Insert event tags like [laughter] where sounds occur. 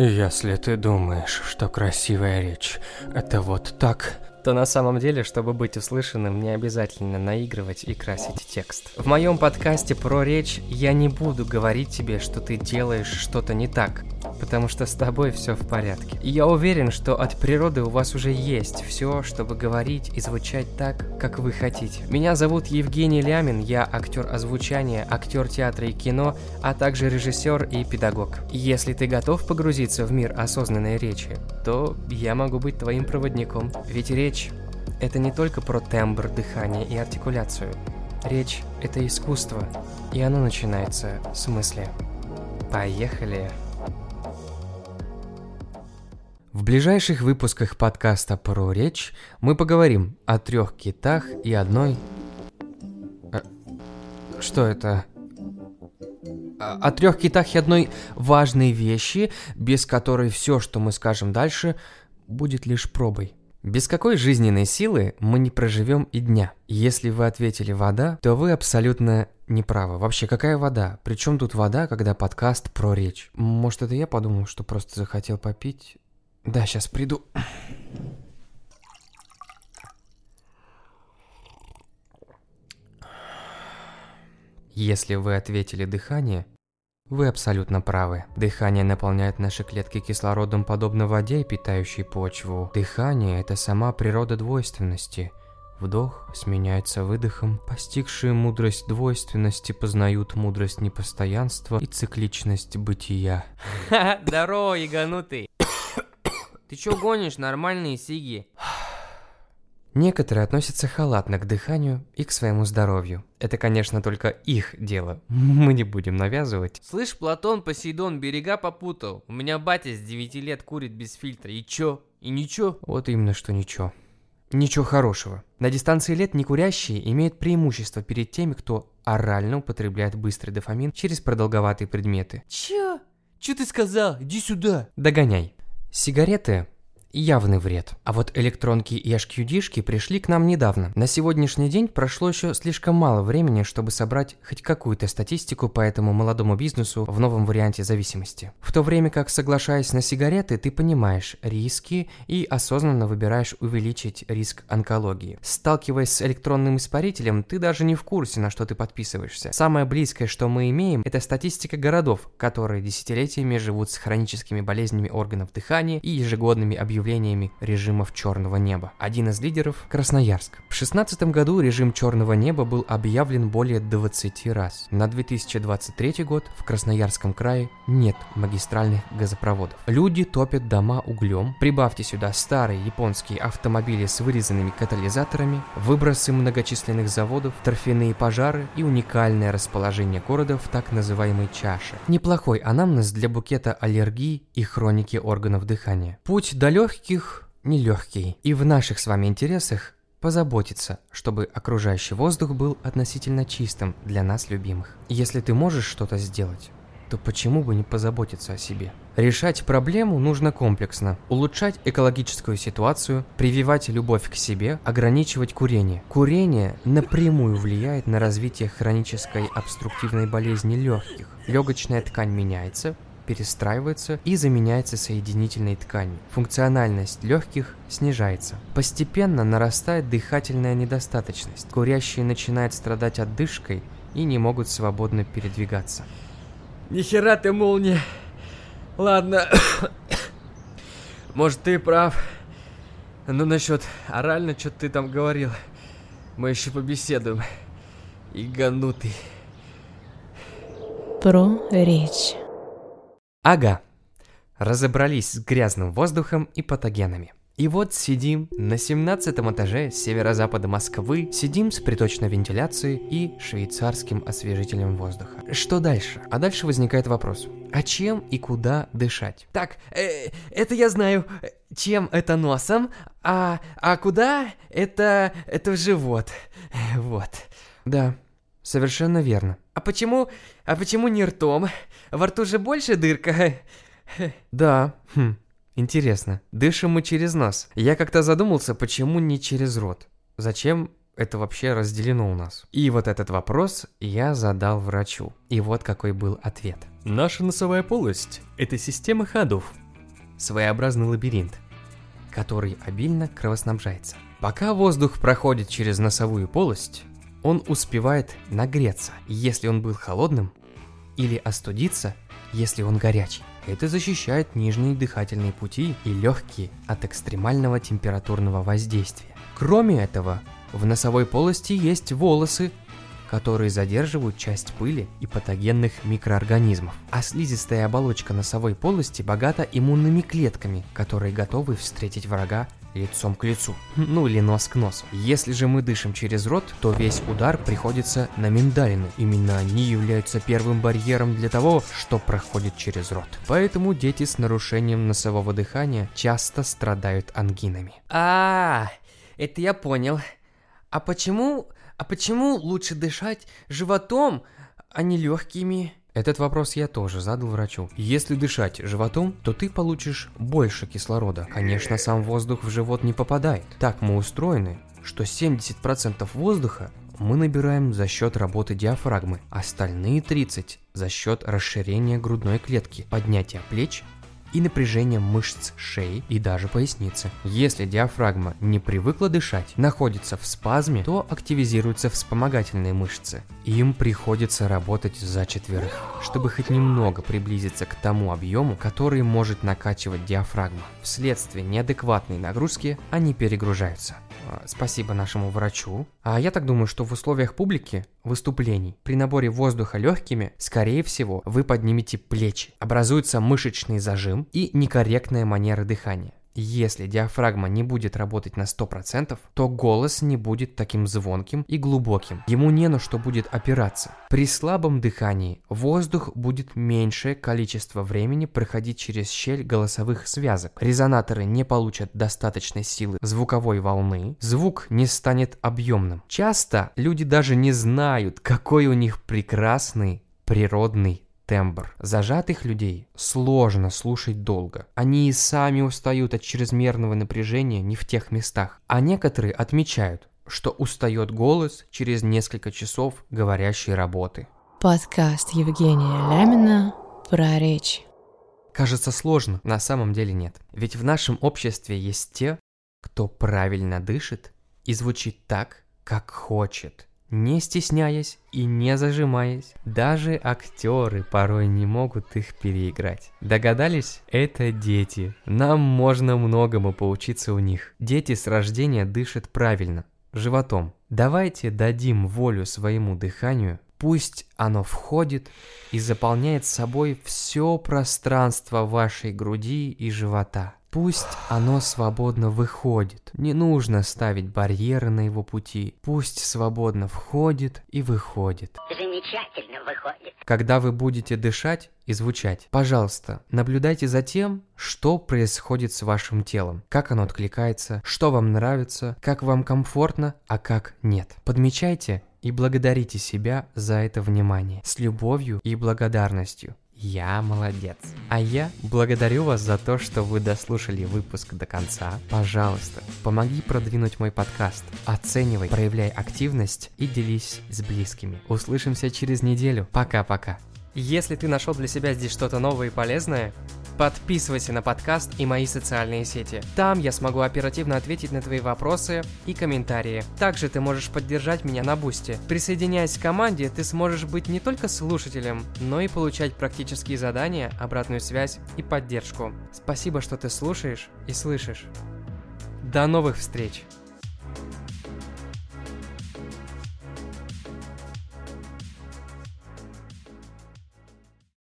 Если ты думаешь, что красивая речь – это вот так, то на самом деле, чтобы быть услышанным, не обязательно наигрывать и красить текст. В моем подкасте про речь я не буду говорить тебе, что ты делаешь что-то не так, потому что с тобой все в порядке. И я уверен, что от природы у вас уже есть все, чтобы говорить и звучать так, как вы хотите. Меня зовут Евгений Лямин, я актер озвучания, актер театра и кино, а также режиссер и педагог. Если ты готов погрузиться в мир осознанной речи, то я могу быть твоим проводником. Ведь речь это не только про тембр, дыхание и артикуляцию. Речь – это искусство, и оно начинается с мысли. Поехали! В ближайших выпусках подкаста про речь мы поговорим о трех китах и одной... А, что это? О трех китах и одной важной вещи, без которой все, что мы скажем дальше, будет лишь пробой. Без какой жизненной силы мы не проживем и дня? Если вы ответили «вода», то вы абсолютно неправы. Вообще, какая вода? Причем тут вода, когда подкаст про речь? Может, это я подумал, что просто захотел попить? Да, сейчас приду. Если вы ответили «дыхание», вы абсолютно правы. Дыхание наполняет наши клетки кислородом подобно воде, питающей почву. Дыхание – это сама природа двойственности. Вдох сменяется выдохом. Постигшие мудрость двойственности познают мудрость непостоянства и цикличность бытия. Здорово, яганутый. Ты чё гонишь, нормальные сиги? Некоторые относятся халатно к дыханию и к своему здоровью. Это, конечно, только их дело. [laughs] Мы не будем навязывать. Слышь, Платон Посейдон берега попутал. У меня батя с 9 лет курит без фильтра. И чё? И ничего? Вот именно, что ничего. Ничего хорошего. На дистанции лет некурящие имеют преимущество перед теми, кто орально употребляет быстрый дофамин через продолговатые предметы. Чё? Чё ты сказал? Иди сюда. Догоняй. Сигареты явный вред. А вот электронки и HQD-шки пришли к нам недавно. На сегодняшний день прошло еще слишком мало времени, чтобы собрать хоть какую-то статистику по этому молодому бизнесу в новом варианте зависимости. В то время как, соглашаясь на сигареты, ты понимаешь риски и осознанно выбираешь увеличить риск онкологии. Сталкиваясь с электронным испарителем, ты даже не в курсе, на что ты подписываешься. Самое близкое, что мы имеем, это статистика городов, которые десятилетиями живут с хроническими болезнями органов дыхания и ежегодными объемами объявлениями режимов черного неба. Один из лидеров – Красноярск. В 2016 году режим черного неба был объявлен более 20 раз. На 2023 год в Красноярском крае нет магистральных газопроводов. Люди топят дома углем. Прибавьте сюда старые японские автомобили с вырезанными катализаторами, выбросы многочисленных заводов, торфяные пожары и уникальное расположение города в так называемой чаше. Неплохой анамнез для букета аллергии и хроники органов дыхания. Путь до легких нелегкий. И в наших с вами интересах позаботиться, чтобы окружающий воздух был относительно чистым для нас любимых. Если ты можешь что-то сделать, то почему бы не позаботиться о себе? Решать проблему нужно комплексно. Улучшать экологическую ситуацию, прививать любовь к себе, ограничивать курение. Курение напрямую влияет на развитие хронической обструктивной болезни легких. Легочная ткань меняется, перестраивается и заменяется соединительной тканью. Функциональность легких снижается. Постепенно нарастает дыхательная недостаточность. Курящие начинают страдать отдышкой и не могут свободно передвигаться. Нихера ты молния. Ладно. Может, ты прав. Ну, насчет орально, что ты там говорил. Мы еще побеседуем. Иганутый. Про речь. Ага. Разобрались с грязным воздухом и патогенами. И вот сидим на 17 этаже северо-запада Москвы, сидим с приточной вентиляцией и швейцарским освежителем воздуха. Что дальше? А дальше возникает вопрос. А чем и куда дышать? Так, э, это я знаю. Чем это носом, а, а куда это, это в живот. Вот. Да, совершенно верно. А почему, а почему не ртом? Во рту же больше дырка. [laughs] Да, хм, интересно. Дышим мы через нос. Я как-то задумался, почему не через рот? Зачем это вообще разделено у нас? И вот этот вопрос я задал врачу. И вот какой был ответ. Наша носовая полость – это система ходов, своеобразный лабиринт, который обильно кровоснабжается. Пока воздух проходит через носовую полость, он успевает нагреться, если он был холодным, или остудиться, если он горячий. Это защищает нижние дыхательные пути и легкие от экстремального температурного воздействия. Кроме этого, в носовой полости есть волосы, которые задерживают часть пыли и патогенных микроорганизмов. А слизистая оболочка носовой полости богата иммунными клетками, которые готовы встретить врага лицом к лицу, ну или нос к носу. Если же мы дышим через рот, то весь удар приходится на миндалины. Именно они являются первым барьером для того, что проходит через рот. Поэтому дети с нарушением носового дыхания часто страдают ангинами. А, это я понял. А почему, а почему лучше дышать животом, а не легкими? Этот вопрос я тоже задал врачу. Если дышать животом, то ты получишь больше кислорода. Конечно, сам воздух в живот не попадает. Так мы устроены, что 70% воздуха мы набираем за счет работы диафрагмы, остальные 30% за счет расширения грудной клетки, поднятия плеч и напряжением мышц шеи и даже поясницы. Если диафрагма не привыкла дышать, находится в спазме, то активизируются вспомогательные мышцы. Им приходится работать за четверых, чтобы хоть немного приблизиться к тому объему, который может накачивать диафрагма. Вследствие неадекватной нагрузки они перегружаются. А, спасибо нашему врачу. А я так думаю, что в условиях публики, выступлений, при наборе воздуха легкими, скорее всего, вы поднимете плечи. Образуется мышечный зажим и некорректная манера дыхания. Если диафрагма не будет работать на 100%, то голос не будет таким звонким и глубоким. Ему не на что будет опираться. При слабом дыхании воздух будет меньшее количество времени проходить через щель голосовых связок. Резонаторы не получат достаточной силы звуковой волны, звук не станет объемным. Часто люди даже не знают, какой у них прекрасный природный тембр. Зажатых людей сложно слушать долго. Они и сами устают от чрезмерного напряжения не в тех местах. А некоторые отмечают, что устает голос через несколько часов говорящей работы. Подкаст Евгения Лямина про речь. Кажется сложно, на самом деле нет. Ведь в нашем обществе есть те, кто правильно дышит и звучит так, как хочет не стесняясь и не зажимаясь. Даже актеры порой не могут их переиграть. Догадались? Это дети. Нам можно многому поучиться у них. Дети с рождения дышат правильно, животом. Давайте дадим волю своему дыханию, пусть оно входит и заполняет собой все пространство вашей груди и живота. Пусть оно свободно выходит, не нужно ставить барьеры на его пути. Пусть свободно входит и выходит. Замечательно выходит. Когда вы будете дышать и звучать, пожалуйста, наблюдайте за тем, что происходит с вашим телом, как оно откликается, что вам нравится, как вам комфортно, а как нет. Подмечайте и благодарите себя за это внимание с любовью и благодарностью. Я молодец. А я благодарю вас за то, что вы дослушали выпуск до конца. Пожалуйста, помоги продвинуть мой подкаст. Оценивай, проявляй активность и делись с близкими. Услышимся через неделю. Пока-пока. Если ты нашел для себя здесь что-то новое и полезное, подписывайся на подкаст и мои социальные сети. Там я смогу оперативно ответить на твои вопросы и комментарии. Также ты можешь поддержать меня на Boosty. Присоединяясь к команде, ты сможешь быть не только слушателем, но и получать практические задания, обратную связь и поддержку. Спасибо, что ты слушаешь и слышишь. До новых встреч!